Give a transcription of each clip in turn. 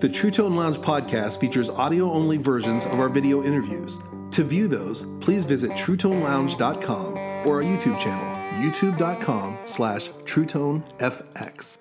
The True Tone Lounge podcast features audio only versions of our video interviews. To view those, please visit truetonelounge.com or our YouTube channel, youtube.com slash truetonefx.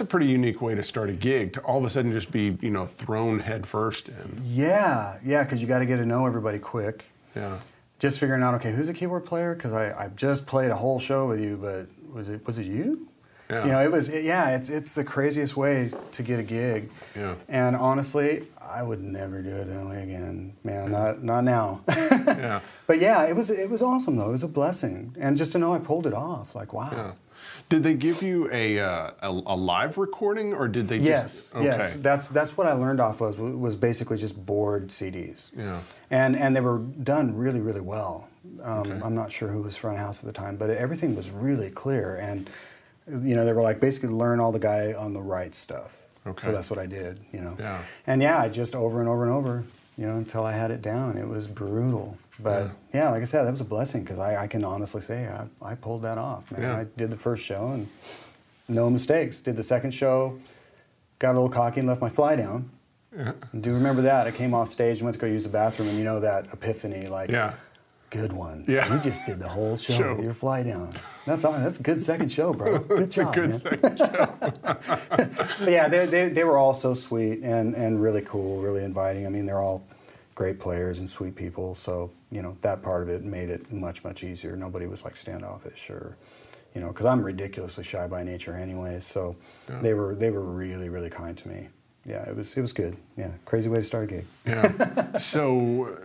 That's a pretty unique way to start a gig to all of a sudden just be, you know, thrown headfirst in. Yeah, yeah, because you got to get to know everybody quick. Yeah. Just figuring out, okay, who's a keyboard player? Because I, I just played a whole show with you, but was it was it you? Yeah. You know, it was. Yeah, it's it's the craziest way to get a gig. Yeah. And honestly, I would never do it that way again, man. Not not now. Yeah. But yeah, it was it was awesome though. It was a blessing, and just to know I pulled it off, like wow. Yeah. Did they give you a, uh, a a live recording or did they Yes, just okay. yes. That's that's what I learned off was was basically just board CDs. Yeah. And and they were done really really well. Um, I'm not sure who was front house at the time, but everything was really clear. And you know they were like basically learn all the guy on the right stuff. Okay. So that's what I did. You know. Yeah. And yeah, I just over and over and over. You know, until I had it down. It was brutal. But yeah, like I said, that was a blessing because I, I can honestly say I, I pulled that off, man. Yeah. I did the first show and no mistakes. Did the second show, got a little cocky and left my fly down. Yeah. Do you remember that? I came off stage and went to go use the bathroom, and you know that epiphany, like, Yeah. good one. Yeah. You just did the whole show, Show. with your fly down. That's on. That's a good second show, bro. Good It's a job, good man. second show. But yeah, they, they, they were all so sweet and, and really cool, really inviting. I mean, they're all great players and sweet people. So, you know, that part of it made it much, much easier. Nobody was like standoffish or, you know, because I'm ridiculously shy by nature anyway. So Yeah. they were they were really, really kind to me. Yeah, it was it was good. Yeah, crazy way to start a gig. Yeah. so,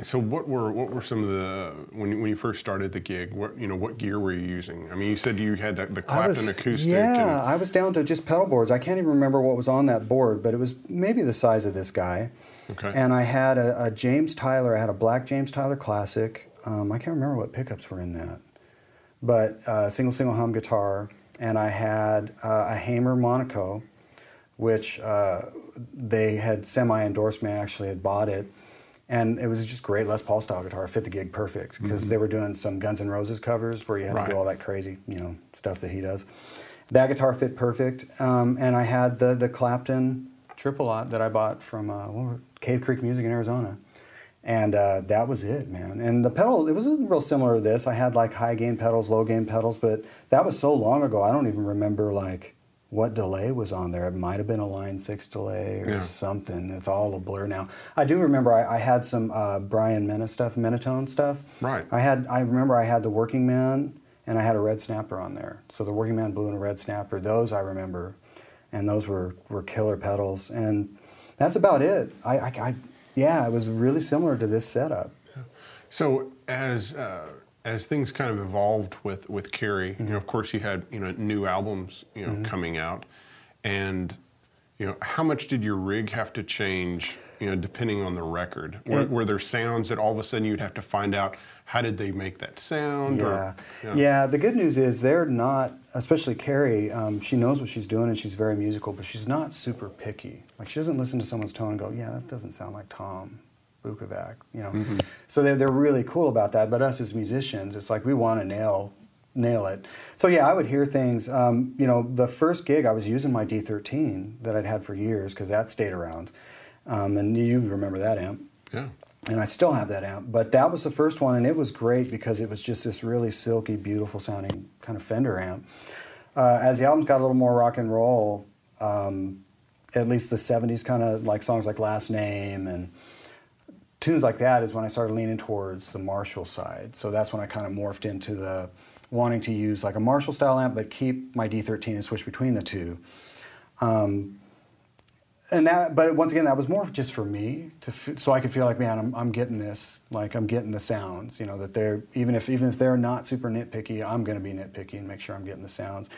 so what were what were some of the when you, when you first started the gig? What you know what gear were you using? I mean, you said you had the, was- Clapton acoustic. Yeah, and- I was down to just pedal boards. I can't even remember what was on that board, but it was maybe the size of this guy. Okay. And I had a, a James Tyler. I had a black James Tyler Classic. Um, I can't remember what pickups were in that, but uh, single single hum guitar. And I had uh, a Hamer Monaco, which uh, they had semi endorsed me. I actually had bought it. And it was just great Les Paul style guitar, fit the gig perfect because they were doing some Guns N' Roses covers where you had Right. to do all that crazy, you know, stuff that he does. That guitar fit perfect, um, and I had the the Clapton triple lot that I bought from uh, Cave Creek Music in Arizona, and uh, that was it, man. And the pedal, it was real similar to this. I had like high gain pedals, low gain pedals, but that was so long ago. I don't even remember like what delay was on there. It might have been a Line Six delay or Yeah. something. It's all a blur now. I do remember I, I had some uh, Brian Mena stuff, Menatone stuff. Right. I had. I remember I had the Working Man and I had a red snapper on there. So the Working Man blue and a red snapper. Those I remember, and those were were killer pedals. And that's about it. I, I, I yeah, it was really similar to this setup. So as uh, as things kind of evolved with with Carrie, you know, of course, you had you know new albums you know coming out, and you know how much did your rig have to change? You know, depending on the record, were, were there sounds that all of a sudden you'd have to find out how did they make that sound? Yeah. Or, yeah. The good news is they're not, especially Carrie. Um, she knows what she's doing and she's very musical, but she's not super picky. Like she doesn't listen to someone's tone and go, "Yeah, that doesn't sound like Tom Bukovac," you know. So they're they're really cool about that. But us as musicians, it's like we want to nail nail it. So yeah, I would hear things. Um, you know, the first gig I was using my D13 that I'd had for years because that stayed around, um, and you remember that amp yeah. and I still have that amp. But that was the first one, and it was great because it was just this really silky, beautiful sounding kind of Fender amp. Uh, as the albums got a little more rock and roll, um, at least the '70s kind of like songs like Last Name and tunes like that is when I started leaning towards the Marshall side. So that's when I kind of morphed into the wanting to use like a Marshall style amp, but keep my D13 and switch between the two. Um, and that, but once again, that was more just for me to, f- so I could feel like, man, I'm, I'm getting this, like I'm getting the sounds, you know, that they're even if even if they're not super nitpicky, I'm going to be nitpicky and make sure I'm getting the sounds.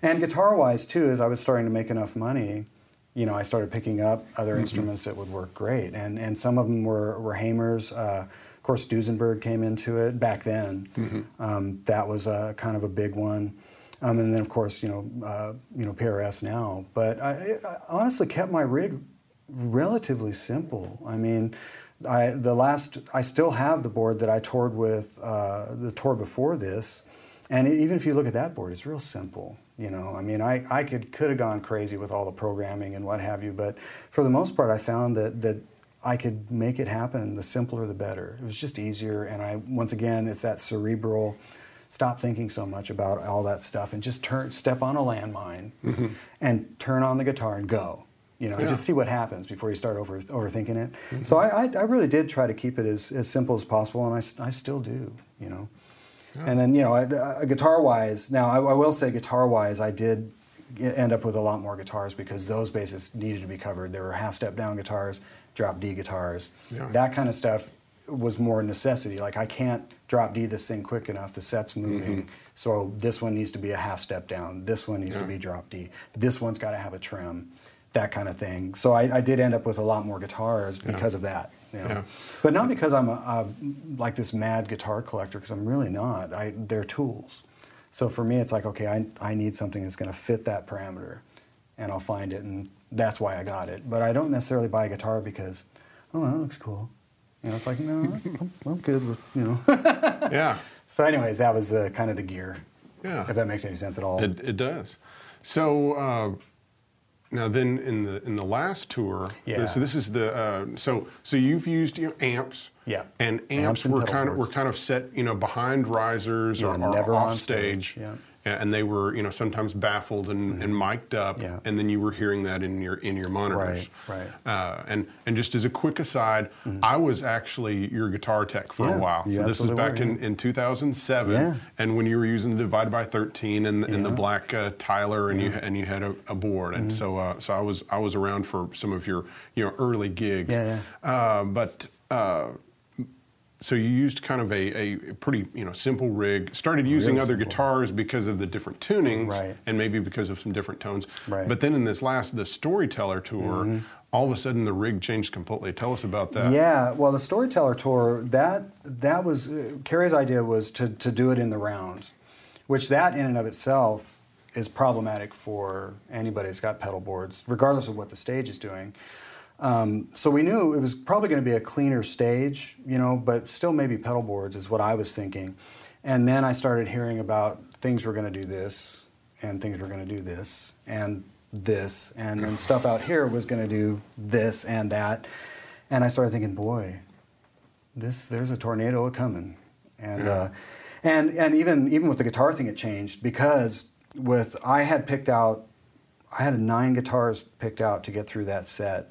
And guitar wise too, as I was starting to make enough money, you know, I started picking up other instruments that would work great, and and some of them were were Hamers. Uh, of course, Duesenberg came into it back then. Um, that was a kind of a big one. Um, and then, of course, you know, uh, you know, PRS now. But I, I honestly kept my rig relatively simple. I mean, I the last I still have the board that I toured with uh, the tour before this, and even if you look at that board, it's real simple. You know, I mean, I, I could could have gone crazy with all the programming and what have you, but for the most part, I found that that I could make it happen. The simpler, the better. It was just easier, and I once again, it's that cerebral. Stop thinking so much about all that stuff and just turn, step on a landmine, mm-hmm. and turn on the guitar and go. You know, Yeah. just see what happens before you start over overthinking it. Mm-hmm. So I, I, I really did try to keep it as, as simple as possible, and I, I still do. You know, and then you know, uh, guitar wise, now I, I will say guitar wise, I did end up with a lot more guitars because those bases needed to be covered. There were half step down guitars, drop D guitars, Yeah. that kind of stuff was more necessity. Like I can't drop D this thing quick enough. The set's moving, so this one needs to be a half step down. This one needs to be drop D. This one's got to have a trem, that kind of thing. So I, I did end up with a lot more guitars because of that. You know? Yeah. But not because I'm a, a, like this mad guitar collector, because I'm really not. I, they're tools. So for me, it's like, okay, I, I need something that's going to fit that parameter, and I'll find it, and that's why I got it. But I don't necessarily buy a guitar because, oh, that looks cool. You know, it's like, no, I'm, I'm good with, you know. Yeah. so, anyways, that was the kind of the gear, Yeah. if that makes any sense at all. It, it does. So uh, now then in the in the last tour, Yeah. so this is the uh, so so you've used you know, amps. Yeah. And amps, Amps and were kind of were kind of set you know behind risers Yeah, or, or never off on stage. stage, yeah. And they were, you know, sometimes baffled and, and mic'd up, Mm-hmm. Yeah. and then you were hearing that in your in your monitors. Right, right. Uh, and and just as a quick aside, I was actually your guitar tech for Yeah, a while. So this was back were, in, in 2007, Yeah. and when you were using the divided by 13 and, and the black uh, Tyler, and you and you had a, a board, Mm-hmm. and so uh, so I was I was around for some of your you know early gigs. Yeah, Uh, but uh, so you used kind of a, a pretty you know simple rig. Started using Real other simple. guitars because of the different tunings, Right. and maybe because of some different tones. Right. Mm-hmm. But then in this last the Storyteller tour, all of a sudden the rig changed completely. Tell us about that. Yeah, well, the storyteller tour that that was uh, Carrie's idea was to to do it in the round, which that in and of itself is problematic for anybody that's got pedal boards, regardless of what the stage is doing. Um, so we knew it was probably going to be a cleaner stage, you know, but still maybe pedal boards is what I was thinking. And then I started hearing about things were going to do this, and things were going to do this, and this, and then stuff out here was going to do this and that. And I started thinking, boy, this there's a tornado coming, and Yeah. uh, and and even even with the guitar thing, it changed because with I had picked out, I had nine guitars picked out to get through that set,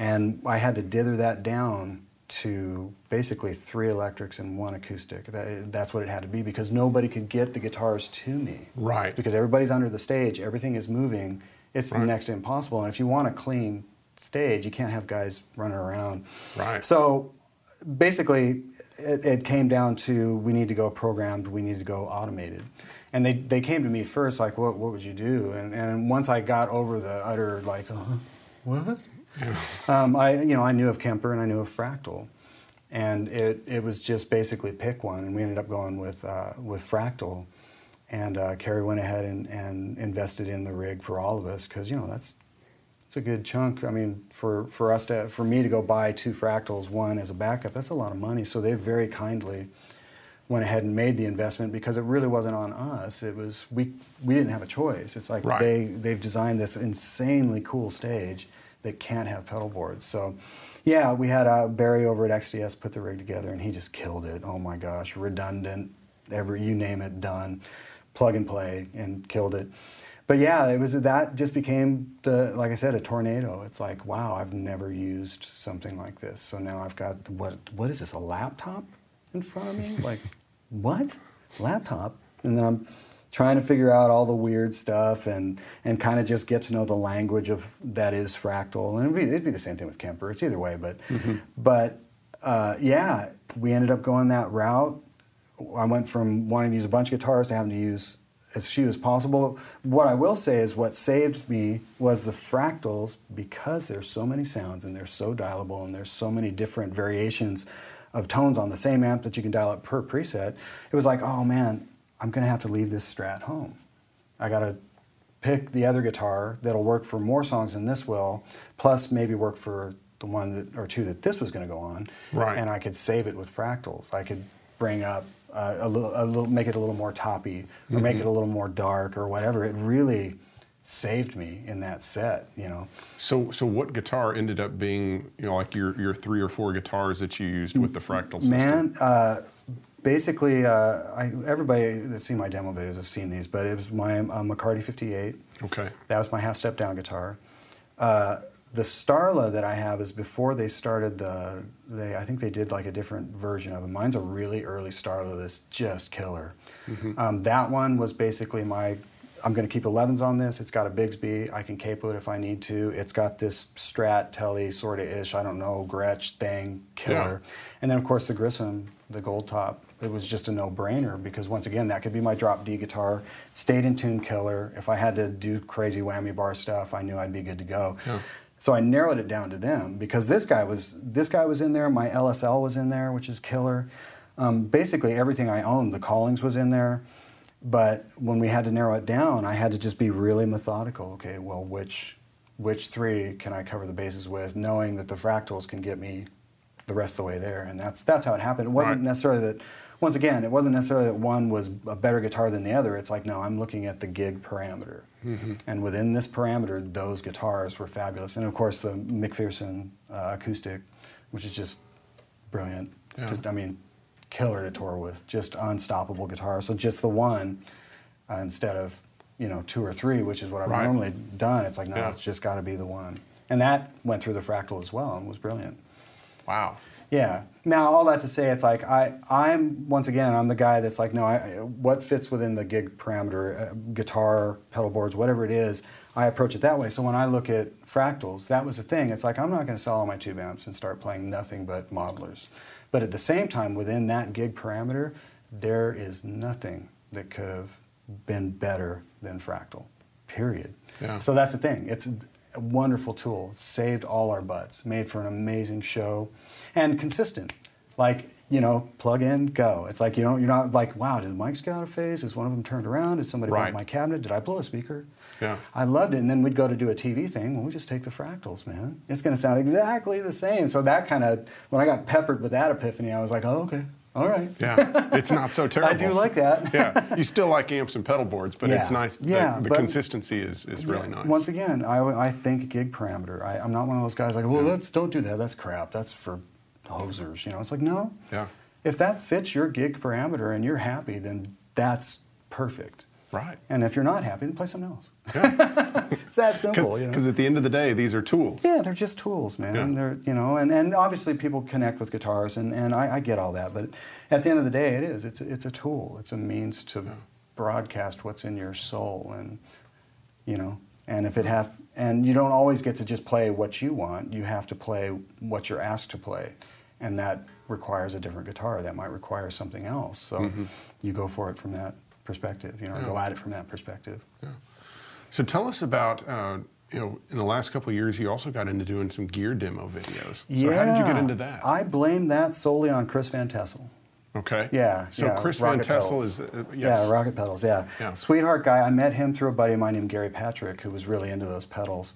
and I had to dither that down to basically three electrics and one acoustic. That, that's what it had to be because nobody could get the guitars to me. Right. Because everybody's under the stage, everything is moving. It's Right. next to impossible. And if you want a clean stage, you can't have guys running around. Right. So basically, it, it came down to we need to go programmed, we need to go automated. And they, they came to me first, like, what, what would you do? And, and once I got over the utter, like, what? Um, I, you know, I knew of Kemper and I knew of Fractal. And it, it was just basically pick one. And we ended up going with, uh, with Fractal. And uh, Carrie went ahead and, and invested in the rig for all of us because, you know, that's it's a good chunk. I mean, for, for us to for me to go buy two fractals, one as a backup, that's a lot of money. So they very kindly went ahead and made the investment because it really wasn't on us. It was we we didn't have a choice. It's like Right. they they've designed this insanely cool stage that can't have pedal boards. So yeah, we had uh, Barry over at XDS put the rig together and he just killed it. Oh my gosh, redundant, every you name it, done, plug and play, and killed it but yeah, it was that just became the like I said a tornado. It's like wow, I've never used something like this. So now I've got what what is this a laptop in front of me? like what laptop? And then I'm trying to figure out all the weird stuff and and kind of just get to know the language of that is fractal. And it'd be, it'd be the same thing with Kemper. It's either way, but but uh, yeah, we ended up going that route. I went from wanting to use a bunch of guitars to having to use as few as possible. What I will say is what saved me was the fractals because there's so many sounds and they're so dialable and there's so many different variations of tones on the same amp that you can dial up per preset. It was like, oh man, I'm gonna have to leave this Strat home. I gotta pick the other guitar that'll work for more songs than this will, plus maybe work for the one that, or two that this was going to go on. Right. And I could save it with fractals. I could bring up uh, a, little, a little, make it a little more toppy, or make it a little more dark, or whatever. It really saved me in that set. You know. So, so what guitar ended up being, you know, like your, your three or four guitars that you used with the fractal system? Man, uh, basically, uh, I, everybody that's seen my demo videos have seen these, but it was my uh, McCarty 58. Okay. That was my half step down guitar. Uh, the Starla that I have is before they started the. They I think they did like a different version of it. Mine's a really early Starla that's just killer. Um, that one was basically my. I'm going to keep 11s on this. It's got a Bigsby. I can capo it if I need to. It's got this Strat Telly sort of ish. I don't know Gretsch thing killer. And then of course the Grissom, the gold top. It was just a no-brainer because once again that could be my drop D guitar. Stayed in tune killer. If I had to do crazy whammy bar stuff, I knew I'd be good to go. Yeah. So I narrowed it down to them because this guy was this guy was in there. My LSL was in there, which is killer. Um, basically everything I owned, the Collings was in there. But when we had to narrow it down, I had to just be really methodical. Okay, well, which which three can I cover the bases with, knowing that the fractals can get me the rest of the way there, and that's that's how it happened. It wasn't Right. necessarily that. Once again, it wasn't necessarily that one was a better guitar than the other. It's like no, I'm looking at the gig parameter, and within this parameter, those guitars were fabulous. And of course, the McPherson uh, acoustic, which is just brilliant. Yeah. To- I mean, killer to tour with, just unstoppable guitar. So just the one uh, instead of you know two or three, which is what I've Right. normally done. It's like no, Yeah. it's just got to be the one. And that went through the fractal as well and was brilliant. Wow. Yeah. Now, all that to say, it's like I, I'm once again, I'm the guy that's like, no, I, what fits within the gig parameter, uh, guitar, pedal boards, whatever it is, I approach it that way. So when I look at fractals, that was the thing. It's like I'm not going to sell all my tube amps and start playing nothing but modelers. But at the same time, within that gig parameter, there is nothing that could have been better than fractal. Period. Yeah. So that's the thing. It's a wonderful tool. Saved all our butts. Made for an amazing show, and consistent. Like you know, plug in, go. It's like you know, you're not like, wow, did the mics get out of phase? Is one of them turned around? Did somebody Right. my cabinet? Did I blow a speaker? Yeah. I loved it. And then we'd go to do a TV thing. Well, we just take the fractals, man. It's going to sound exactly the same. So that kind of, when I got peppered with that epiphany, I was like, oh, okay, all right. Yeah. It's not so terrible. I do like that. yeah. You still like amps and pedal boards, but it's nice. the- Yeah, The, but- consistency is, is really nice. Once again, I, I think gig parameter. I, I'm not one of those guys like, well, let's don't do that. That's crap. That's for hosers. You know, it's like no. Yeah. If that fits your gig parameter and you're happy, then that's perfect. Right. And if you're not happy, then play something else. it's that simple. You know? Because at the end of the day, these are tools. Yeah, they're just tools, man. Yeah. They're you know, and, and obviously people connect with guitars, and, and I, I get all that. But at the end of the day, it is. It's it's a tool. It's a means to broadcast what's in your soul, and you know, and if it have, and you don't always get to just play what you want. You have to play what you're asked to play, and that requires a different guitar. That might require something else. So mm-hmm. you go for it from that perspective. You know. Yeah. go at it from that perspective. Yeah. So tell us about, uh, you know, in the last couple of years, you also got into doing some gear demo videos. So how did you get into that? I blame that solely on Chris Van Tassel. okay. Yeah. So yeah, Chris Van Tassel is, uh, yes. Yeah, Rockett pedals. Yeah. Yeah. Sweetheart guy. I met him through a buddy of mine named Gary Patrick, who was really into those pedals.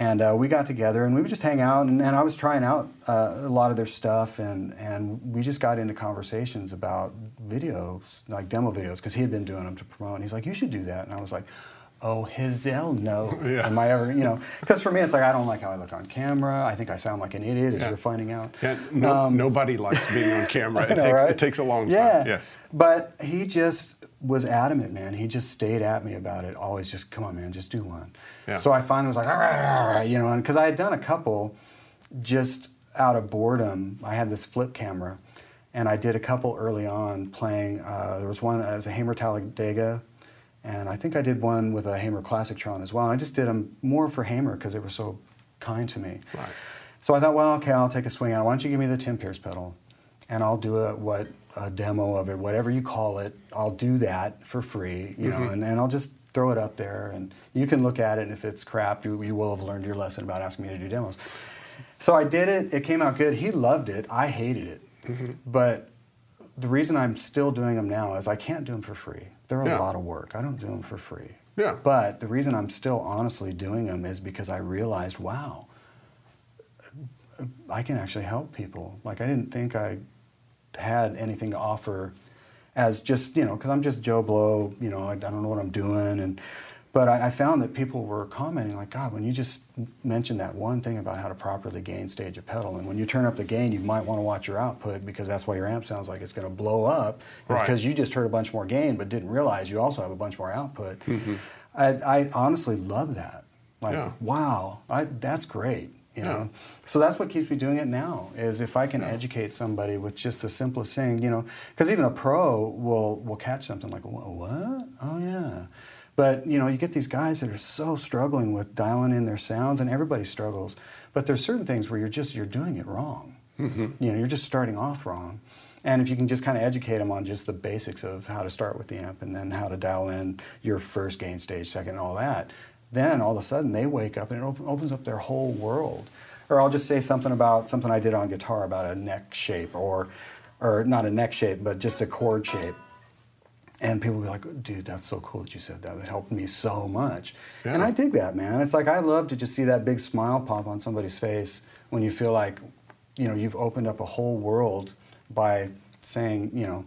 And uh, we got together and we would just hang out, and, and I was trying out uh, a lot of their stuff, and, and we just got into conversations about videos, like demo videos, because he had been doing them to promote. And he's like, "You should do that," and I was like, "Oh, his hell no! Yeah. Am I ever, you know?" Because for me, it's like I don't like how I look on camera. I think I sound like an idiot, as Yeah. you're finding out. Yeah, no, nobody likes being on camera. It, Um, know, takes, right? it takes a long time. Yeah. Yes. But he just was adamant, man. He just stayed at me about it. Always just, come on, man, just do one. Yeah. So I finally was like, all right, all right, you know, because I had done a couple just out of boredom. I had this flip camera, and I did a couple early on playing. Uh, there was one, it was a Hamer Talladega and I think I did one with a Hamer Classictron as well. And I just did them more for Hamer because they were so kind to me. Right. So I thought, well, okay, I'll take a swing at it. Why don't you give me the Tim Pierce pedal, and I'll do a what a demo of it, whatever you call it. I'll do that for free, you know, mm-hmm. and, and I'll just throw it up there, and you can look at it. And if it's crap, you, you will have learned your lesson about asking me to do demos. So I did it. It came out good. He loved it. I hated it, mm-hmm. but the reason I'm still doing them now is I can't do them for free. They're a Yeah. lot of work. I don't do them for free. Yeah. But the reason I'm still honestly doing them is because I realized, wow, I can actually help people. Like I didn't think I had anything to offer as just, you know, because I'm just Joe Blow, you know, I, I don't know what I'm doing. And, but I, I found that people were commenting like, God, when you just mentioned that one thing about how to properly gain stage a pedal, and when you turn up the gain, you might want to watch your output because that's why your amp sounds like it's going to blow up. Right. Because you just heard a bunch more gain, but didn't realize you also have a bunch more output. Mm-hmm. I, I honestly love that. Like, Yeah. wow, I, that's great. You Yeah. know, so that's what keeps me doing it now. Is if I can educate somebody with just the simplest thing, you know, because even a pro will will catch something like, what? Oh yeah. But you know, you get these guys that are so struggling with dialing in their sounds, and everybody struggles. But there's certain things where you're just you're doing it wrong. Mm-hmm. You know, you're just starting off wrong. And if you can just kind of educate them on just the basics of how to start with the amp and then how to dial in your first gain stage, second, and all that, then all of a sudden they wake up and it op- opens up their whole world. Or I'll just say something about something I did on guitar about a neck shape or, or not a neck shape, but just a chord shape. And people will be like, dude, that's so cool that you said that. That helped me so much. And I dig that, man. It's like I love to just see that big smile pop on somebody's face when you feel like, you know, you've opened up a whole world by saying, you know,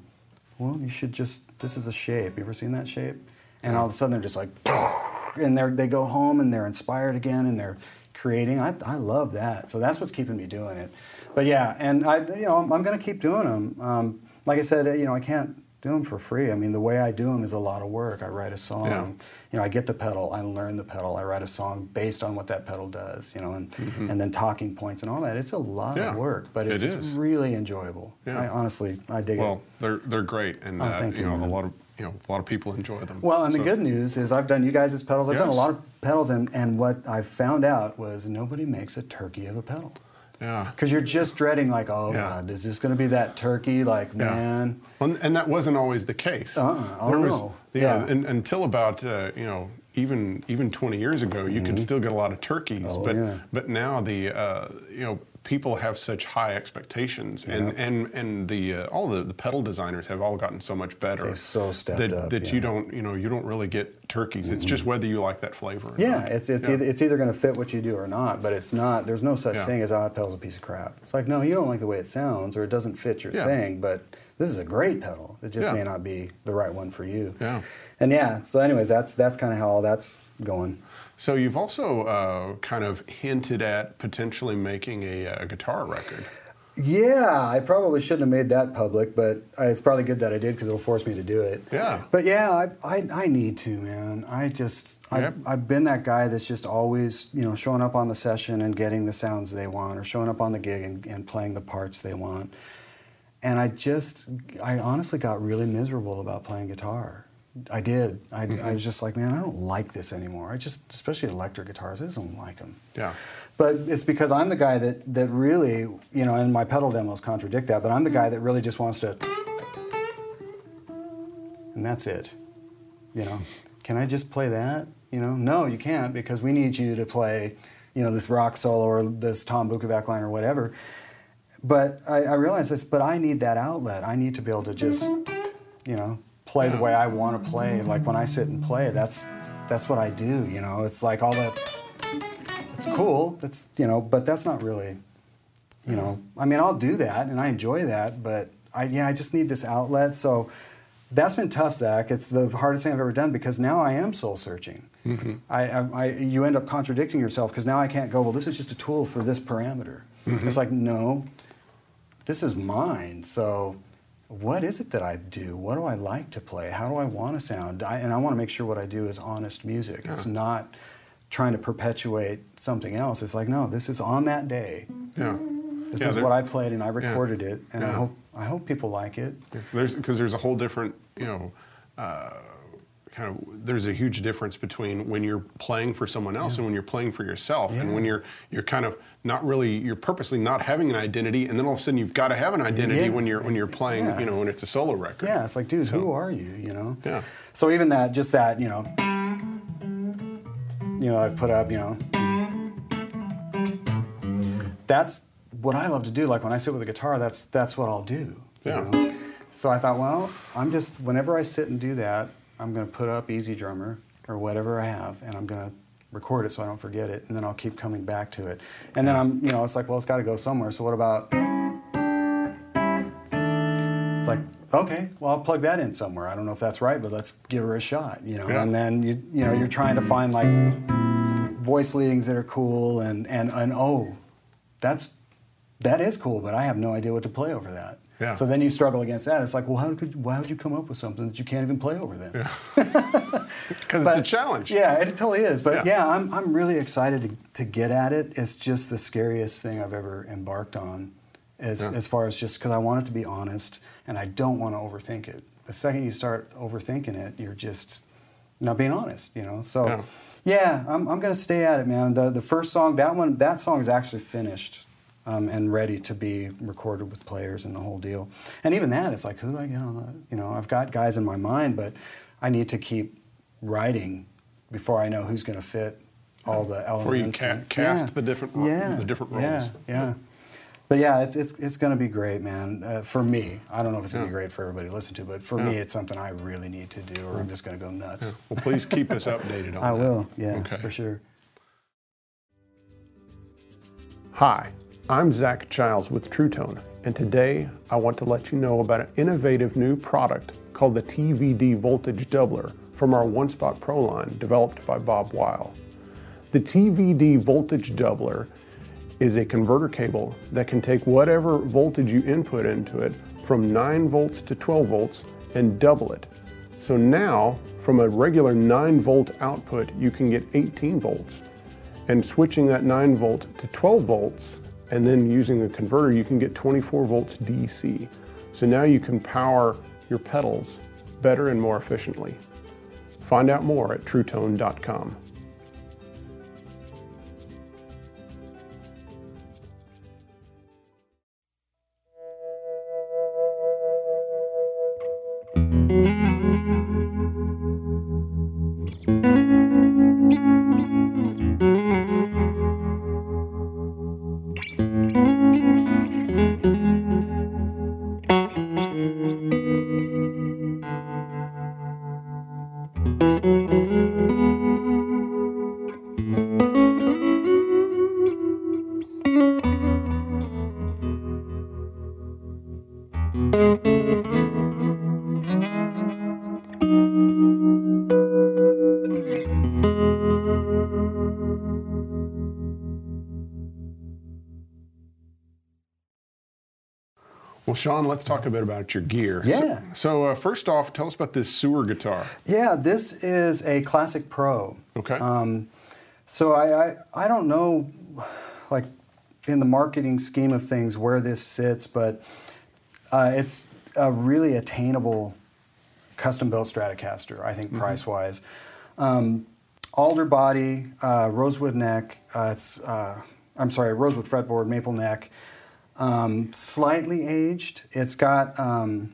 well, you should just, this is a shape. You ever seen that shape? And all of a sudden they're just like, and they they go home and they're inspired again and they're creating. I, I love that. So that's what's keeping me doing it. But yeah, and I, you know, I'm, I'm going to keep doing them. Um, like I said, you know, I can't do them for free. I mean, the way I do them is a lot of work. I write a song. Yeah. You know, I get the pedal, I learn the pedal, I write a song based on what that pedal does. You know, and and then talking points and all that. It's a lot Mm-hmm. Yeah, of work, but it's it really enjoyable. Yeah. I honestly, I dig Well, it. Well, they're they're great, and Oh, uh, thank you you, know man. a lot of you know a lot of people enjoy them. Well, and the good news is I've done you guys' pedals. I've done a lot of pedals, and, and what I found out was nobody makes a turkey of a pedal. Yeah. Because you're just dreading, like, oh, Yeah. God, is this going to be that turkey? Like, Yeah. man. Well, and that wasn't always the case. Uh-uh. Oh, there was, no. yeah, Yeah. and, until about uh, you know even even 20 years ago, you could still get a lot of turkeys, Mm-hmm. Oh, but yeah. but now the uh, you know people have such high expectations, and Yeah. and and the uh, all the, the pedal designers have all gotten so much better. They've so stepped that, up, that yeah. you don't you know you don't really get turkeys. It's just whether you like that flavor. or Yeah, not. it's it's Yeah. either it's either going to fit what you do or not, but it's not. There's no such thing as oh, that pedal's a piece of crap. It's like no, you don't like the way it sounds, or it doesn't fit your thing. But this is a great pedal. It just may not be the right one for you. Yeah. And yeah, so anyways, that's that's kind of how all that's going. So you've also uh, kind of hinted at potentially making a, uh guitar record. Yeah, I probably shouldn't have made that public, but it's probably good that I did because it'll force me to do it. Yeah. But yeah, I, I, I need to, man. I just, Yep. I've, I've been that guy that's just always, you know, showing up on the session and getting the sounds they want, or showing up on the gig and, and playing the parts they want. And I just, I honestly got really miserable about playing guitar. I did. I, I mm-hmm. was just like, man, I don't like this anymore. I just, especially electric guitars, I just don't like them. Yeah. But it's because I'm the guy that, that really, you know, and my pedal demos contradict that, but I'm the guy that really just wants to. And that's it. You know, can I just play that? You know, no, you can't because we need you to play, you know, this rock solo or this Tom Bukovac line or whatever. But I, I realize this, but I need that outlet. I need to be able to just, you know, play the way I want to play. Like when I sit and play, that's that's what I do. You know, it's like all that it's cool. That's you know, but that's not really, you know. I mean, I'll do that and I enjoy that, but I yeah, I just need this outlet. So that's been tough, Zach. It's the hardest thing I've ever done because now I am soul searching. Mm-hmm. I, I, I you end up contradicting yourself because now I can't go. Well, this is just a tool for this parameter. Mm-hmm. It's like no, this is mine. So. What is it that I do? What do I like to play? How do I want to sound? I, and I want to make sure what I do is honest music. It's not trying to perpetuate something else. It's like, no, this is on that day. Yeah. This Yeah, is what I played and I recorded it, and I hope I hope people like it. There's because there's a whole different you know uh, kind of there's a huge difference between when you're playing for someone else and when you're playing for yourself, and when you're you're kind of not really you're purposely not having an identity, and then all of a sudden you've got to have an identity Yeah. when you're when you're playing, Yeah. you know, when it's a solo record. Yeah, it's like, dude, who are you? You know. Yeah. So even that, just that, you know, you know, I've put up, you know, that's what I love to do. Like when I sit with a guitar, that's that's what I'll do. you Yeah. know? So I thought, well, I'm just whenever I sit and do that, I'm going to put up EZdrummer or whatever I have, and I'm going to record it so I don't forget it, and then I'll keep coming back to it. And then I'm, you know, it's like, well, it's got to go somewhere. So what about? It's like, okay, well, I'll plug that in somewhere. I don't know if that's right, but let's give her a shot, you know. Yeah. And then you, you know, you're trying to find like voice leadings that are cool, and and and oh, that's that is cool, but I have no idea what to play over that. Yeah. So then you struggle against that. It's like, well, how could why would you come up with something that you can't even play over then? because it's a challenge. Yeah, it totally is. But Yeah. yeah, I'm, I'm really excited to, to get at it. It's just the scariest thing I've ever embarked on, as, Yeah. as far as just because I want it to be honest and I don't want to overthink it. The second you start overthinking it, you're just not being honest, you know? So, Yeah. yeah, I'm, I'm going to stay at it, man. The, the first song, that one, that song is actually finished. Um, and ready to be recorded with players and the whole deal. And even that, it's like, who do I get on the? You know, I've got guys in my mind, but I need to keep writing before I know who's going to fit all the elements. Before you ca- cast the different yeah, the different yeah, roles. Yeah, But yeah, it's it's, it's going to be great, man. Uh, for me, I don't know if it's going to Yeah. be great for everybody to listen to, but for Yeah. me, it's something I really need to do, or I'm just going to go nuts. Well, please keep us updated on I that. I will, yeah, Okay. for sure. Hi, I'm Zach Giles with True Tone, and today I want to let you know about an innovative new product called the TVD Voltage Doubler from our One Spot Pro line developed by Bob Weil. The TVD Voltage Doubler is a converter cable that can take whatever voltage you input into it from 9 volts to 12 volts and double it. So now, from a regular 9 volt output, you can get 18 volts and switching that 9 volt to 12 volts and then using the converter you can get 24 volts DC. So now you can power your pedals better and more efficiently. Find out more at truetone.com. Well, Sean, let's talk a bit about your gear. Yeah. So, so uh, first off, tell us about this Suhr guitar. Yeah, this is a Classic Pro. Okay. Um, so I, I I don't know, like in the marketing scheme of things where this sits, but uh, it's a really attainable custom built Stratocaster. I think price wise. Um, alder body, uh, rosewood neck. Uh, it's uh, I'm sorry, rosewood fretboard, maple neck. Um, slightly aged. It's got um,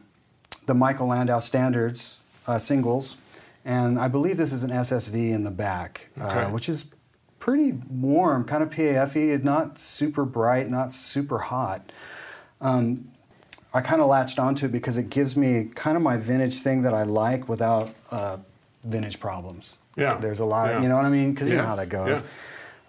the Michael Landau standards uh, singles, and I believe this is an SSV in the back, Okay. uh, which is pretty warm, kind of PAFE, not super bright, not super hot. Um, I kind of latched onto it because it gives me kind of my vintage thing that I like without uh, vintage problems. Yeah. There's a lot Yeah. of, you know what I mean? Because you know how that goes. Yeah.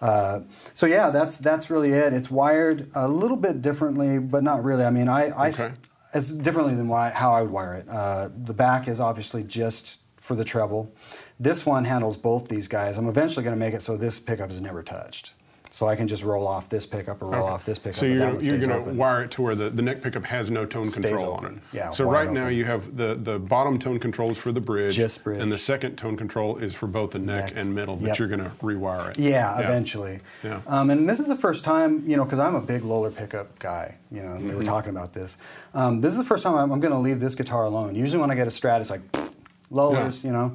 Uh, so yeah, that's that's really it. It's wired a little bit differently, but not really. I mean, I, I Okay. it's differently than why, how I would wire it. Uh, the back is obviously just for the treble. This one handles both these guys. I'm eventually going to make it so this pickup is never touched. So I can just roll off this pickup or roll Okay. off this pickup. So you're gonna, you're going to wire it to where the, the neck pickup has no tone Stays control open. on it. Yeah, So right now you have the, the bottom tone control is for the bridge. Just bridge. And the second tone control is for both the neck, Neck. and middle, but Yep. you're going to rewire it. Yeah, eventually. Yeah. Um, and this is the first time, you know, because I'm a big Lollar pickup guy. You know, Mm-hmm. we were talking about this. Um, this is the first time I'm, I'm going to leave this guitar alone. Usually, when I get a Strat, it's like, Lollars, Yeah. you know.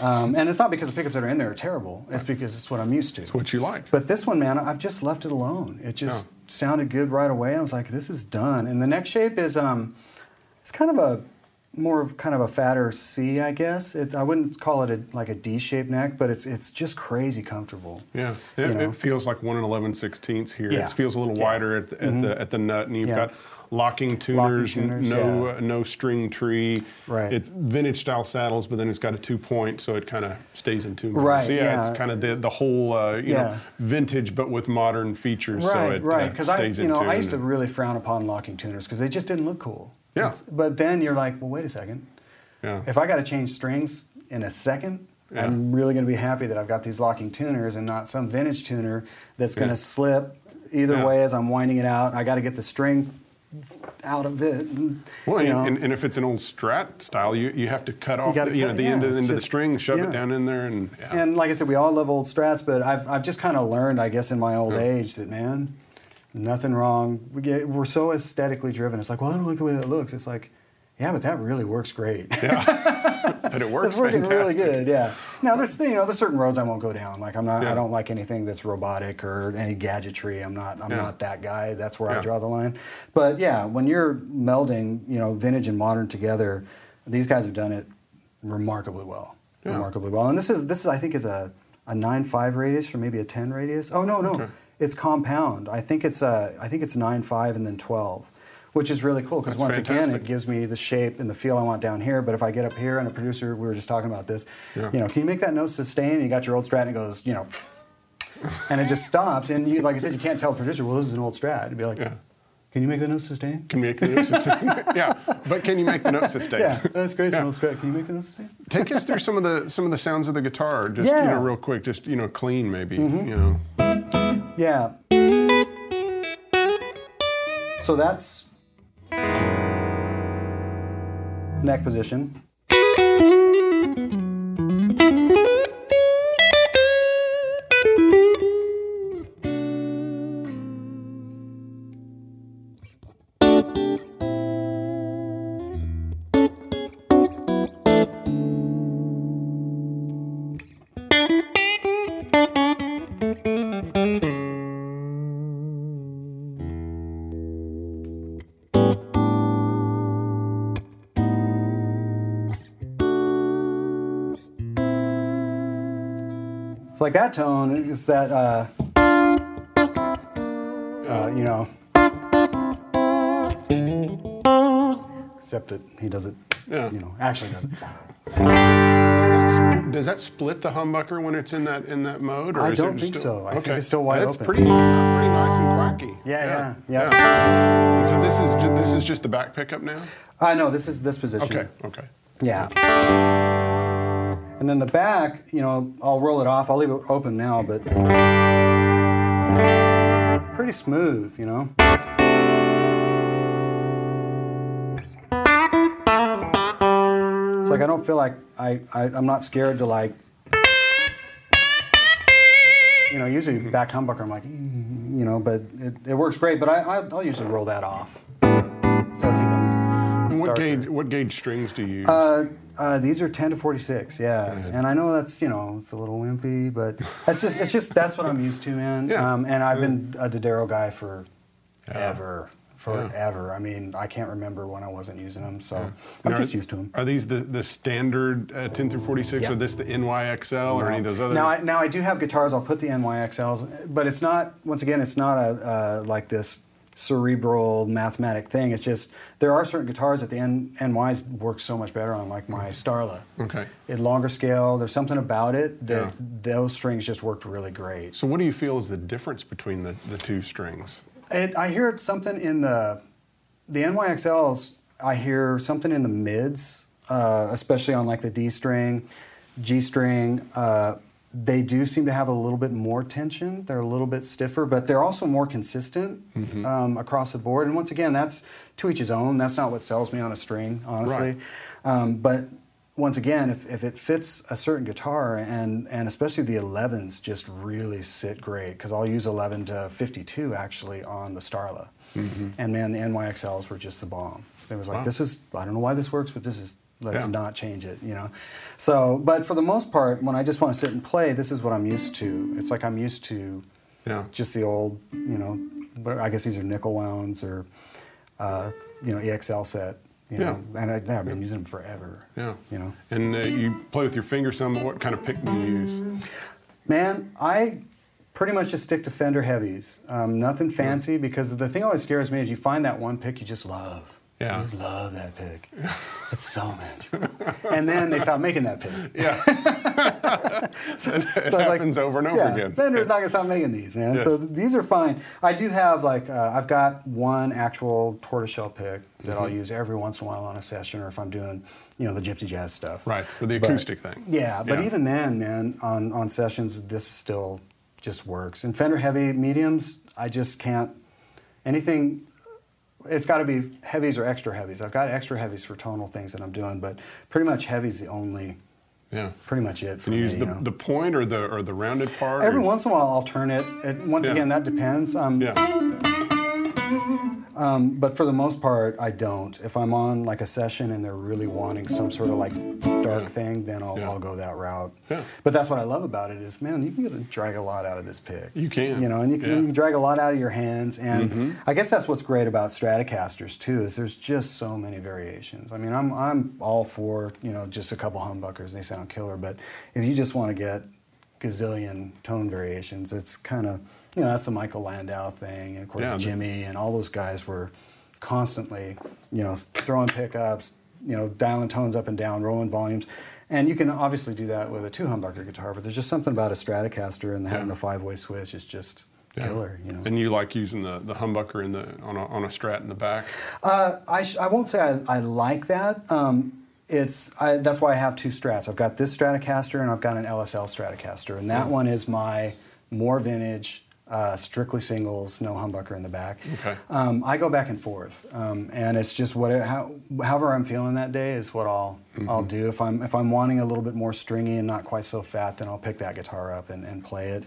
Um, and it's not because the pickups that are in there are terrible. It's because it's what I'm used to. It's what you like. But this one, man, I've just left it alone. It just Yeah. sounded good right away. I was like, this is done. And the next shape is um, it's kind of a more of kind of a fatter C, I guess. It, I wouldn't call it a, like a D-shaped neck, but it's it's just crazy comfortable. Yeah, it, You know? it feels like one and eleven sixteenths here. Yeah. It feels a little Yeah. wider at the, at the at the nut, and you've Yeah. got locking tuners, n- tuners, no yeah. uh, no string tree. Right. It's vintage style saddles, but then it's got a two point, so it kind of stays in tune. Right, So yeah, yeah. it's kind of the the whole uh, you know vintage, but with modern features. so Right, it right. uh, Because I, you know. I used to really frown upon locking tuners because they just didn't look cool. Yeah. It's- but then you're like, well, wait a second. yeah. If I got to change strings in a second, Yeah. I'm really going to be happy that I've got these locking tuners and not some vintage tuner that's going to Yeah. slip either Yeah. way as I'm winding it out. I got to get the string out of it. and, Well, and, and, and if it's an old Strat style, you, you have to cut off gotta the, you know the end of, into the string, shove yeah. it down in there, and yeah. And like I said, we all love old strats, but I've, I've just kind of learned, I guess, in my old Yeah. age that, man, nothing wrong. We get, we're so aesthetically driven. It's like, well, I don't like the way that looks. It's like, yeah, but that really works great. but it works it's working fantastic. really good, yeah. Now, there's, you know, there's certain roads I won't go down. Like, I'm not, Yeah. I don't like anything that's robotic or any gadgetry. I'm not, I'm Yeah. not that guy. That's where I draw the line. But yeah, when you're melding, you know, vintage and modern together, these guys have done it remarkably well. Yeah. Remarkably well. And this is, this is, I think, is a, a nine five radius or maybe a 10 radius. Oh, no, no. Okay. It's compound. I think it's, uh, I think it's nine five and then 12. Which is really cool because once again, it gives me the shape and the feel I want down here. But if I get up here and a producer, we were just talking about this, Yeah. you know, can you make that note sustain? And you got your old strat and it goes, you know, and it just stops. And you, like I said, you can't tell a producer, well, this is an old strat. It'd be like, Yeah. can you make the note sustain? Can you make the note sustain? yeah, but can you make the note sustain? Yeah, that's great. Yeah. old strat. Can you make the note sustain? Take us through some of the some of the sounds of the guitar, just you know, real quick, just you know, clean maybe, Mm-hmm. you know. Yeah. So that's neck position. That tone is that, uh, uh, you know, except that he does it, Yeah. you know, actually does it. Does that, sp- does that split the humbucker when it's in that in that mode? Or I don't think still- so. I think it's still wide That's open. pretty pretty nice and quacky. Yeah, yeah, And so this is this is just the back pickup now. I know this is this position. Okay, okay. Yeah. And then the back, you know, I'll roll it off. I'll leave it open now, but it's pretty smooth, you know. It's like I don't feel like I, I I'm not scared to like. You know, usually back humbucker, I'm like, "Mm," you know, but it, it works great. But I, I I'll usually roll that off, so it's even. What Darker. gauge what gauge strings do you use? Uh, uh, these are 10 to 46, yeah. And I know that's, you know, it's a little wimpy, but that's just, it's just, that's what I'm used to, man. Yeah. Um, and I've been a D'Addario guy for ever, forever. I mean, I can't remember when I wasn't using them, so I'm Now, just are- used to them. Are these the, the standard uh, 10 through 46, Yeah. or this the NYXL, or any of those other? Now I, now I do have guitars. I'll put the NYXLs, but it's not. Once again, it's not a uh, like this cerebral mathematic thing. It's just there are certain guitars that the N, NYs work so much better on, like my Starla. Okay. It longer scale. There's something about it that Yeah. those strings just worked really great. So what do you feel is the difference between the, the two strings? It, I hear something in the the NYXLs. I hear something in the mids, uh, especially on like the D string, G string. Uh, they do seem to have a little bit more tension. They're a little bit stiffer, but they're also more consistent um, across the board. And once again, that's to each his own. That's not what sells me on a string, honestly. Right. Um, but once again, if, if it fits a certain guitar, and, and especially the 11s just really sit great, because I'll use 11 to 52 actually on the Starla. And man, the NYXLs were just the bomb. It was like, Wow. this is, I don't know why this works, but this is Let's Yeah. not change it, you know. So, but for the most part, when I just want to sit and play, this is what I'm used to. It's like I'm used to Yeah. just the old, you know, but I guess these are nickel wounds or, uh, you know, EXL set. You Yeah. know, and I, yeah, I've been using them forever. Yeah. You know, And uh, you play with your fingers some. What kind of pick do you use? man, I pretty much just stick to Fender heavies. Um, nothing fancy because the thing always scares me is you find that one pick you just love. Yeah. You just love that pick. It's so magical. and then they stop making that pick. Yeah. So, it so I was like, happens over and over yeah, again. Fender's not gonna stop making these, man. So Yes. th- these are fine. I do have like uh, I've got one actual tortoiseshell pick that I'll Mm-hmm. use every once in a while on a session, or if I'm doing, you know, the gypsy jazz stuff. Right, for the But- acoustic thing. Yeah, but Yeah. even then, man, on on sessions, this still just works. And Fender heavy mediums, I just can't anything. It's got to be heavies or extra heavies. I've got extra heavies for tonal things that I'm doing, but pretty much heavy's the only, Yeah. pretty much it for Can you me. use the, you know. the point or the or the rounded part? Every or- once in a while, I'll turn it. it once Yeah. again, that depends. Um, Yeah. But for the most part, I don't. If I'm on like a session and they're really wanting some sort of like dark Yeah. thing, then I'll, Yeah. I'll go that route. Yeah. But that's what I love about it is, man, you can get a, drag a lot out of this pick. You can, You know, and you can. Mm-hmm. you can drag a lot out of your hands. And I guess that's what's great about Stratocasters too, is there's just so many variations. I mean, I'm I'm all for you know just a couple humbuckers. They sound killer. But if you just want to get gazillion tone variations, it's kind of you know that's the Michael Landau thing, and of course Yeah, Jimmy and all those guys were constantly you know throwing pickups, you know dialing tones up and down, rolling volumes. And you can obviously do that with a two humbucker guitar, but there's just something about a Stratocaster and having Yeah. the five-way switch is just Yeah. killer, you know. And you like using the, the humbucker in the on a, on a strat in the back? Uh, I, sh- I won't say I, I like that. Um, it's I, that's why I have two strats. I've got this Stratocaster and I've got an LSL Stratocaster, and that one is my more vintage, uh, strictly singles, no humbucker in the back. Okay. Um, I go back and forth, um, and it's just what how, however I'm feeling that day is what I'll I'll do. If I'm if I'm wanting a little bit more stringy and not quite so fat, then I'll pick that guitar up and, and play it.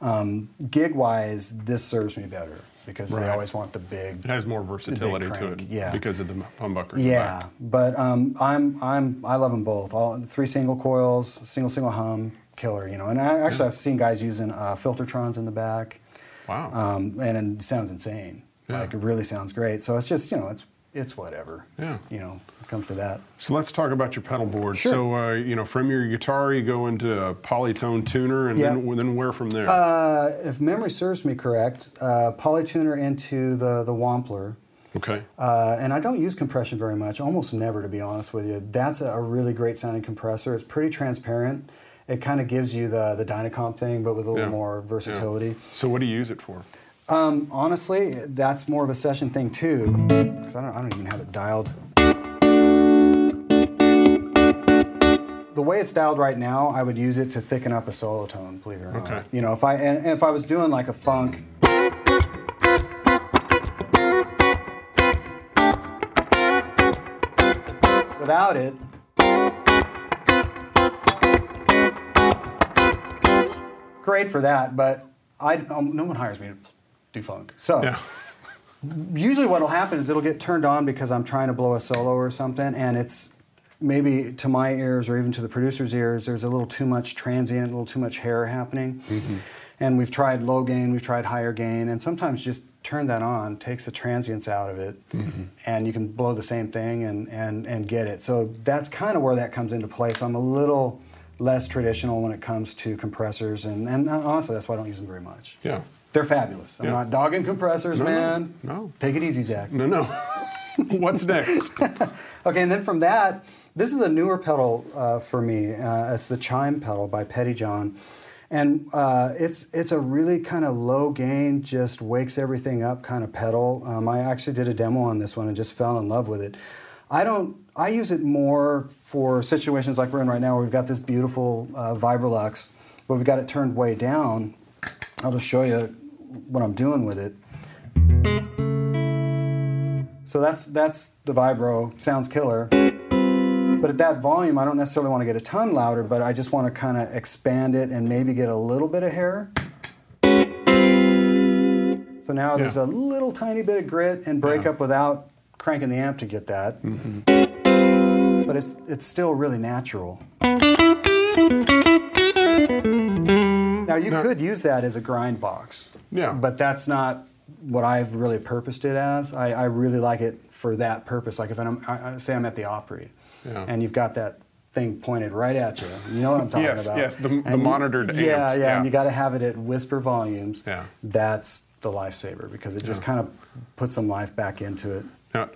Um, gig wise, this serves me better because Right. they always want the big It has more versatility to it yeah. because of the humbucker. the yeah, but um, I'm I'm I love them both. All three single coils, single single hum, killer. You know, and I, actually I've seen guys using uh, filtertrons in the back, Wow. um, and it sounds insane. Yeah. Like it really sounds great. So it's just you know it's it's whatever. Yeah. You know, comes to that. So let's talk about your pedal board. Sure. So uh, you know, from your guitar, you go into a polytone tuner, and Yeah. then then where from there? Uh, if memory serves me correct, uh, polytuner into the the Wampler. okay. Uh, and I don't use compression very much, almost never to be honest with you. That's a, really great sounding compressor. It's pretty transparent. It kind of gives you the, the Dynacomp thing, but with a little Yeah. more Yeah. versatility. So what do you use it for? Um, honestly, that's more of a session thing too, because I don't, I don't even have it dialed. The way it's dialed right now, I would use it to thicken up a solo tone, believe it or not. Okay. You know, if I and, and if I was doing like a funk. Without it, great for that, but I um, no one hires me to do funk. So Yeah. usually what'll happen is it'll get turned on because I'm trying to blow a solo or something, and it's maybe to my ears or even to the producer's ears, there's a little too much transient, a little too much hair happening. Mm-hmm. And we've tried low gain, we've tried higher gain, and sometimes just turn that on takes the transients out of it, mm-hmm. and you can blow the same thing and, and, and get it. So that's kind of where that comes into play. So I'm a little less traditional when it comes to compressors, and, and honestly, that's why I don't use them very much. Yeah. They're fabulous. I'm Yeah. not dogging compressors, No, no, man. no. Take it easy, Zach. No, no. What's next? Okay, and then from that, this is a newer pedal uh, for me. Uh, it's the Chime pedal by Pettyjohn. And uh, it's it's a really kind of low gain, just wakes everything up kind of pedal. Um, I actually did a demo on this one and just fell in love with it. I don't. I use it more for situations like we're in right now, where we've got this beautiful uh, Vibrolux, but we've got it turned way down. I'll just show you what I'm doing with it. So that's that's the vibro. Sounds killer. Mm-hmm. But at that volume, I don't necessarily want to get a ton louder, but I just want to kind of expand it and maybe get a little bit of hair. So now there's a little tiny bit of grit and breakup without cranking the amp to get that. Mm-hmm. but it's it's still really natural. Now you No. could use that as a grind box. Yeah. But that's not what I've really purposed it as. I, I really like it for that purpose. Like if I'm, I, I say I'm at the Opry, Yeah. and you've got that thing pointed right at you. You know what I'm talking Yes, about? yes, the- the And you- monitored Yeah, amps, yeah, yeah. and you got to have it at whisper volumes. Yeah. That's the lifesaver because it just kind of puts some life back into it. Now,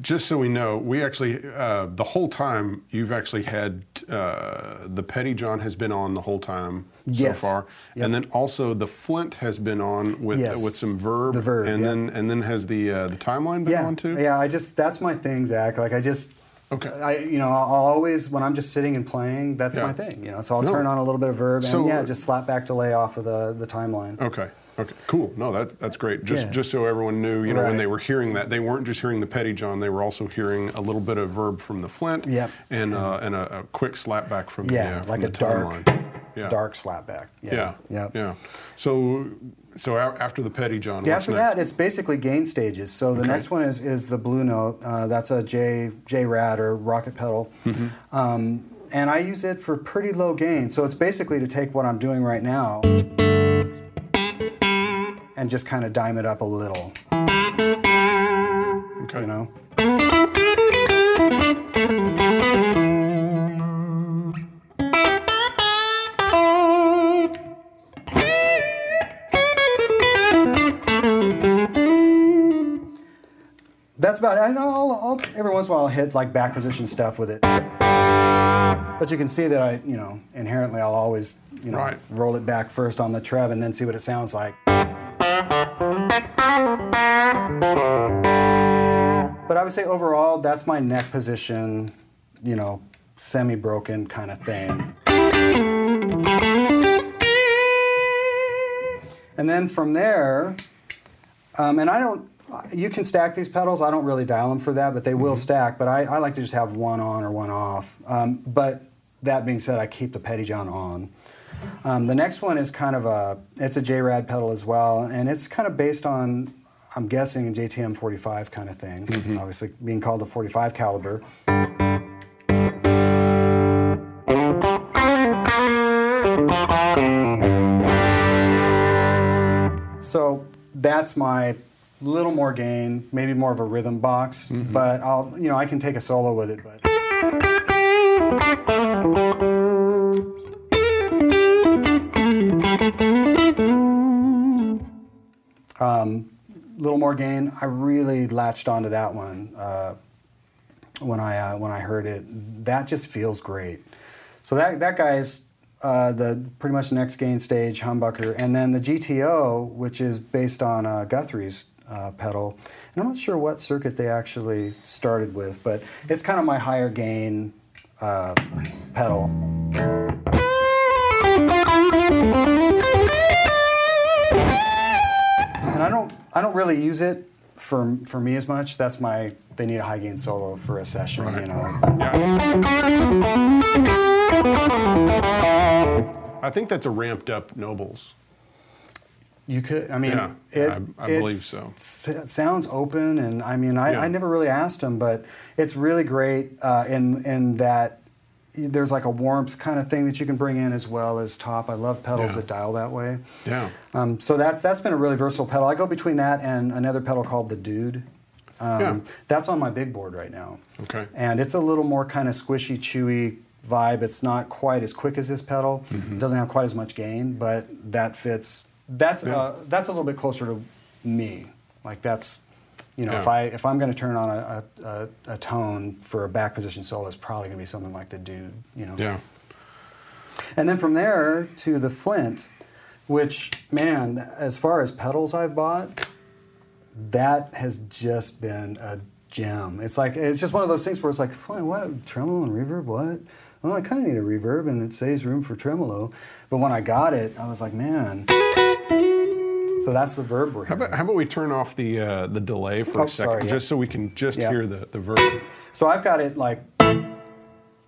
just so we know, we actually uh, the whole time you've actually had uh, the Pettyjohn has been on the whole time Yes. so far, Yep. and then also the Flint has been on with Yes. with some verb, The Verb, and yep. then and then has the uh, the timeline been yeah, on too? Yeah, I just that's my thing, Zach. Like I just Okay. I you know I'll always when I'm just sitting and playing, that's Yeah. my thing. You know, so I'll No. turn on a little bit of verb and So- yeah, just slap back delay off of the the timeline. Okay. Okay. Cool. No, that, that's great. Just Yeah. just so everyone knew, you know, when they were hearing that, they weren't just hearing the Pettyjohn. They were also hearing a little bit of verb from the Flint. Yep. And uh, and a, a quick slap back from Yeah, the uh, from like the a dark, timeline. Yeah. dark slapback. Yeah. Yeah. Yep. Yeah. So so after the Pettyjohn, Yeah, after next? that, it's basically gain stages. So the Okay. next one is is the blue note. Uh, that's a J J Rad or Rockett pedal, Mm-hmm. um, and I use it for pretty low gain. So it's basically to take what I'm doing right now and just kind of dime it up a little. okay. You know. That's about it. I know I'll, I'll, every once in a while I'll hit like back position stuff with it. But you can see that I, you know, inherently I'll always, you know, Right. roll it back first on the trev and then see what it sounds like. But I would say overall, that's my neck position, you know, semi-broken kind of thing. And then from there, um, and I don't, you can stack these pedals. I don't really dial them for that, but they will stack. But I, I like to just have one on or one off. Um, but that being said, I keep the Pettyjohn on. Um, the next one is kind of a, it's a J-Rad pedal as well, and it's kind of based on, I'm guessing, a JTM 45 kind of thing. Obviously, being called the 45 caliber. So that's my little more gain, maybe more of a rhythm box, but I'll, you know, I can take a solo with it, but. Um, little more gain. I really latched onto that one uh, when I uh, when I heard it. That just feels great. So that that guy's uh, the pretty much the next gain stage humbucker, and then the GTO, which is based on uh, Guthrie's uh, pedal. And I'm not sure what circuit they actually started with, but it's kind of my higher gain uh, pedal. And I don't I don't really use it for for me as much. That's my they need a high gain solo for a session, Right. you know. Yeah. I think that's a ramped up Nobels. You could, I mean, Yeah, it, I- I believe so. It sounds open, and I mean, I, Yeah. I never really asked him, but it's really great uh, in in that there's like a warmth kind of thing that you can bring in as well as top. I love pedals Yeah. that dial that way. Yeah. Um, so that that's been a really versatile pedal. I go between that and another pedal called the Dude. Um, Yeah. That's on my big board right now. Okay. And it's a little more kind of squishy, chewy vibe. It's not quite as quick as this pedal. Mm-hmm. It doesn't have quite as much gain, but that fits. That's Yeah. uh, that's a little bit closer to me. Like that's, you know, if I if I'm going to turn on a, a, a, a tone for a back position solo, it's probably going to be something like the Dude. You know. Yeah. And then from there to the Flint, which, man, as far as pedals I've bought, that has just been a gem. It's like, it's just one of those things where it's like, Flint, what? Tremolo and reverb? What? Well, I kind of need a reverb and it saves room for tremolo. But when I got it, I was like, man. So that's the verb we're How about, how about we turn off the uh, the delay for Oh, a second, sorry, yeah. just so we can just Yeah. hear the, the verb. So I've got it like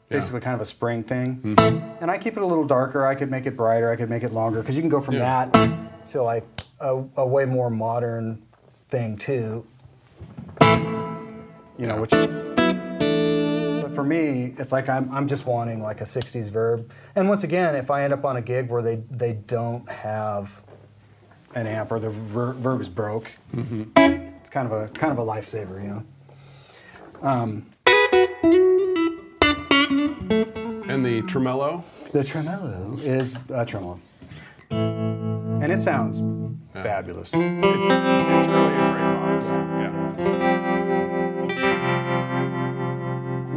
basically kind of a spring thing. Mm-hmm. And I keep it a little darker. I could make it brighter. I could make it longer because you can go from Yeah. that to like a, a way more modern thing too. You know, which is. But for me, it's like I'm, I'm just wanting like a 60s verb. And once again, if I end up on a gig where they, they don't have an amp or the ver- verb is broke, mm-hmm. it's kind of a kind of a lifesaver, you know. Um, and the tremolo. The tremolo is a tremolo, and it sounds fabulous. It's, it's really a great box. Yeah.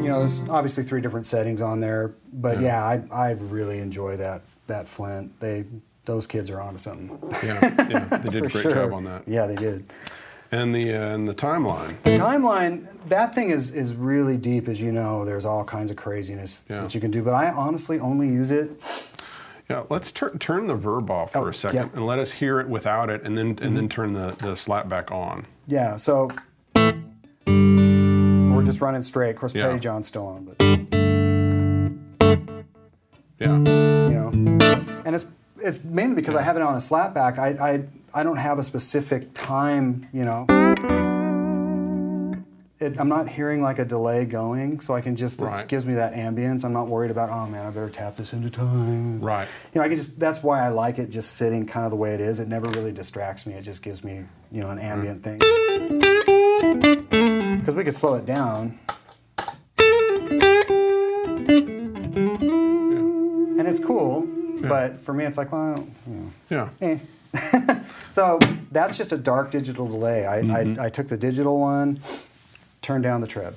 You know, there's obviously three different settings on there, but yeah, I, I really enjoy that that Flint. They those kids are onto something. Yeah, yeah, they did a great sure. job on that. Yeah, they did. And the uh, and the timeline. The timeline, that thing is is really deep, as you know. There's all kinds of craziness Yeah. that you can do, but I honestly only use it. Yeah, let's turn turn the verb off for Oh, a second yeah. Mm-hmm. and let us hear it without it, and then and then turn the the slap back on. Yeah, so so we're just running straight. Of course, Yeah. Pettyjohn's still on, but Yeah, you know, and it's it's mainly because I have it on a slapback. I I I don't have a specific time, you know. It, I'm not hearing like a delay going, so I can just Right. it gives me that ambience. I'm not worried about oh man, I better tap this into time. right. You know, I can just that's why I like it just sitting kind of the way it is. It never really distracts me. It just gives me you know an mm. ambient thing. Because we could slow it down. And it's cool, but for me, it's like, well, I don't, you know, Yeah, eh. so that's just a dark digital delay. I, I, I took the digital one, turned down the trib.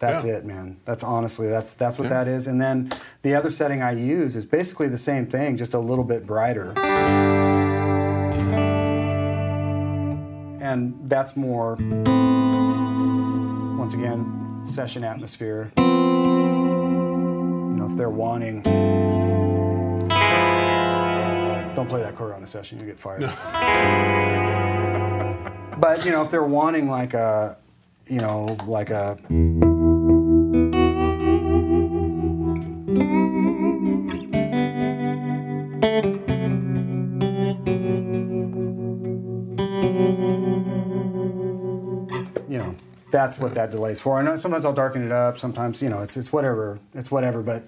That's Yeah. it, man. That's honestly that's that's what Yeah. that is. And then the other setting I use is basically the same thing, just a little bit brighter. And that's more once again session atmosphere. You know, if they're wanting don't play that chord on a session, you get fired. but you know, if they're wanting like a, you know, like a. You know, that's what that delay's for. And sometimes I'll darken it up. Sometimes, you know, it's it's whatever. It's whatever. But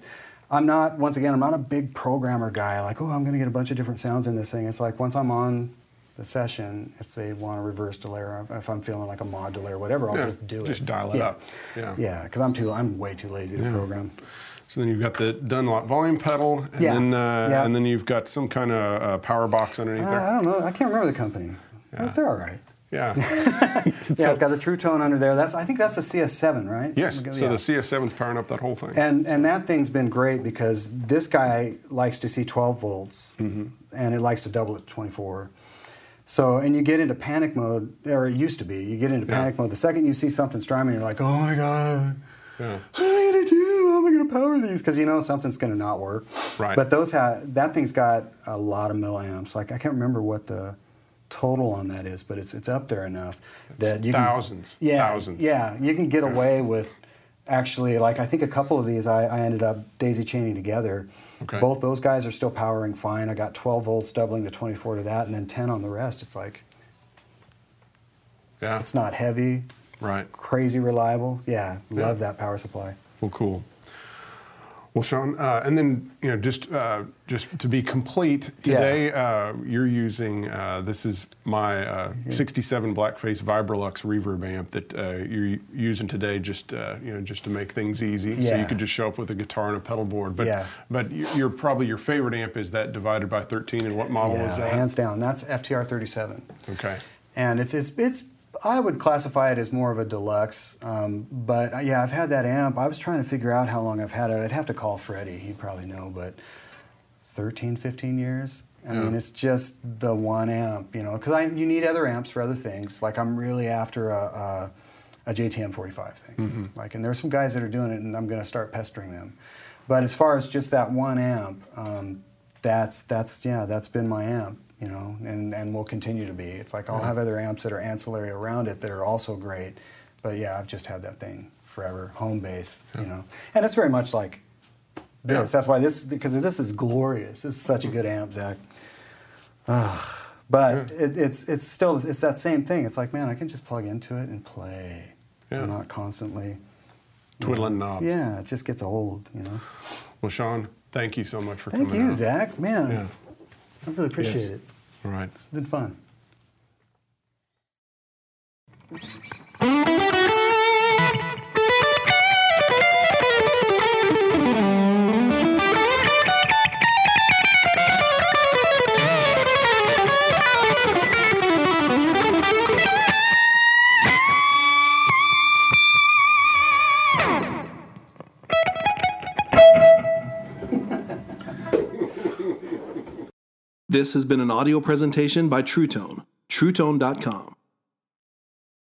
I'm not. Once again, I'm not a big programmer guy. Like, oh, I'm going to get a bunch of different sounds in this thing. It's like once I'm on the session, if they want a reverse delay or if I'm feeling like a mod delay or whatever, I'll Yeah, just do it. just dial it yeah. up. Yeah. Yeah, because I'm too. I'm way too lazy to program. So then you've got the Dunlop volume pedal, and Yeah, then uh, yeah. and then you've got some kind of uh, power box underneath Uh, I don't know. I can't remember the company. But they're all right. Yeah. Yeah, it's got the True Tone under there. That's I think that's a CS7, right? yes. So Yeah. the CS7's powering up that whole thing. And and that thing's been great because this guy likes to see 12 volts, Mm-hmm. and it likes to double it to 24. So and you get into panic mode, or it used to be. You get into Yeah. panic mode the second you see something strumming, you're like, oh my god, yeah. what am I gonna do? How am I gonna power these? Because you know something's gonna not work. Right. But those have that thing's got a lot of milliamps. Like I can't remember what the total on that is, but it's it's up there enough that you thousands, Can, yeah, thousands. Yeah, you can get away with actually like I think a couple of these I, I ended up daisy chaining together. Okay. Both those guys are still powering fine. I got 12 volts doubling to 24 to that, and then 10 on the rest. It's like Yeah. it's not heavy. It's Right. Crazy reliable. Yeah, love that power supply. Well, cool. Well, Sean, uh, and then you know, just uh, just to be complete, Yeah. today uh, you're using uh, this is my uh, '67 Blackface Vibrolux reverb amp that uh, you're using today, just uh, you know, just to make things easy. So you could just show up with a guitar and a pedal board. But Yeah. but you- probably your favorite amp is that divided by 13. And what model yeah, is that? hands down. That's FTR 37. Okay. and it's it's it's I would classify it as more of a deluxe. Um, but uh, yeah, I've had that amp. I was trying to figure out how long I've had it. I'd have to call Freddie. He'd probably know, but 13, 15 years. I mean, it's just the one amp, you know, because you need other amps for other things. Like I'm really after a, a, a JTM 45 thing. Like, and there's some guys that are doing it, and I'm going to start pestering them. But as far as just that one amp, um, that's that's yeah, that's been my amp, you know, and and will continue to be. It's like I'll have other amps that are ancillary around it that are also great, but yeah, I've just had that thing forever, home base, you know, and it's very much like this. Yeah. That's why this because this is glorious. This is such a good amp, Zach. But it, it's it's still it's that same thing. It's like man, I can just plug into it and play. Yeah. I'm not constantly Twiddling knobs. Yeah, it just gets old, you know. Well, Sean, thank you so much for Thank coming Thank you, out. Zach. Man, Yeah. I really appreciate Yes. it. All right. It's been fun. This has been an audio presentation by TrueTone, truetone.com.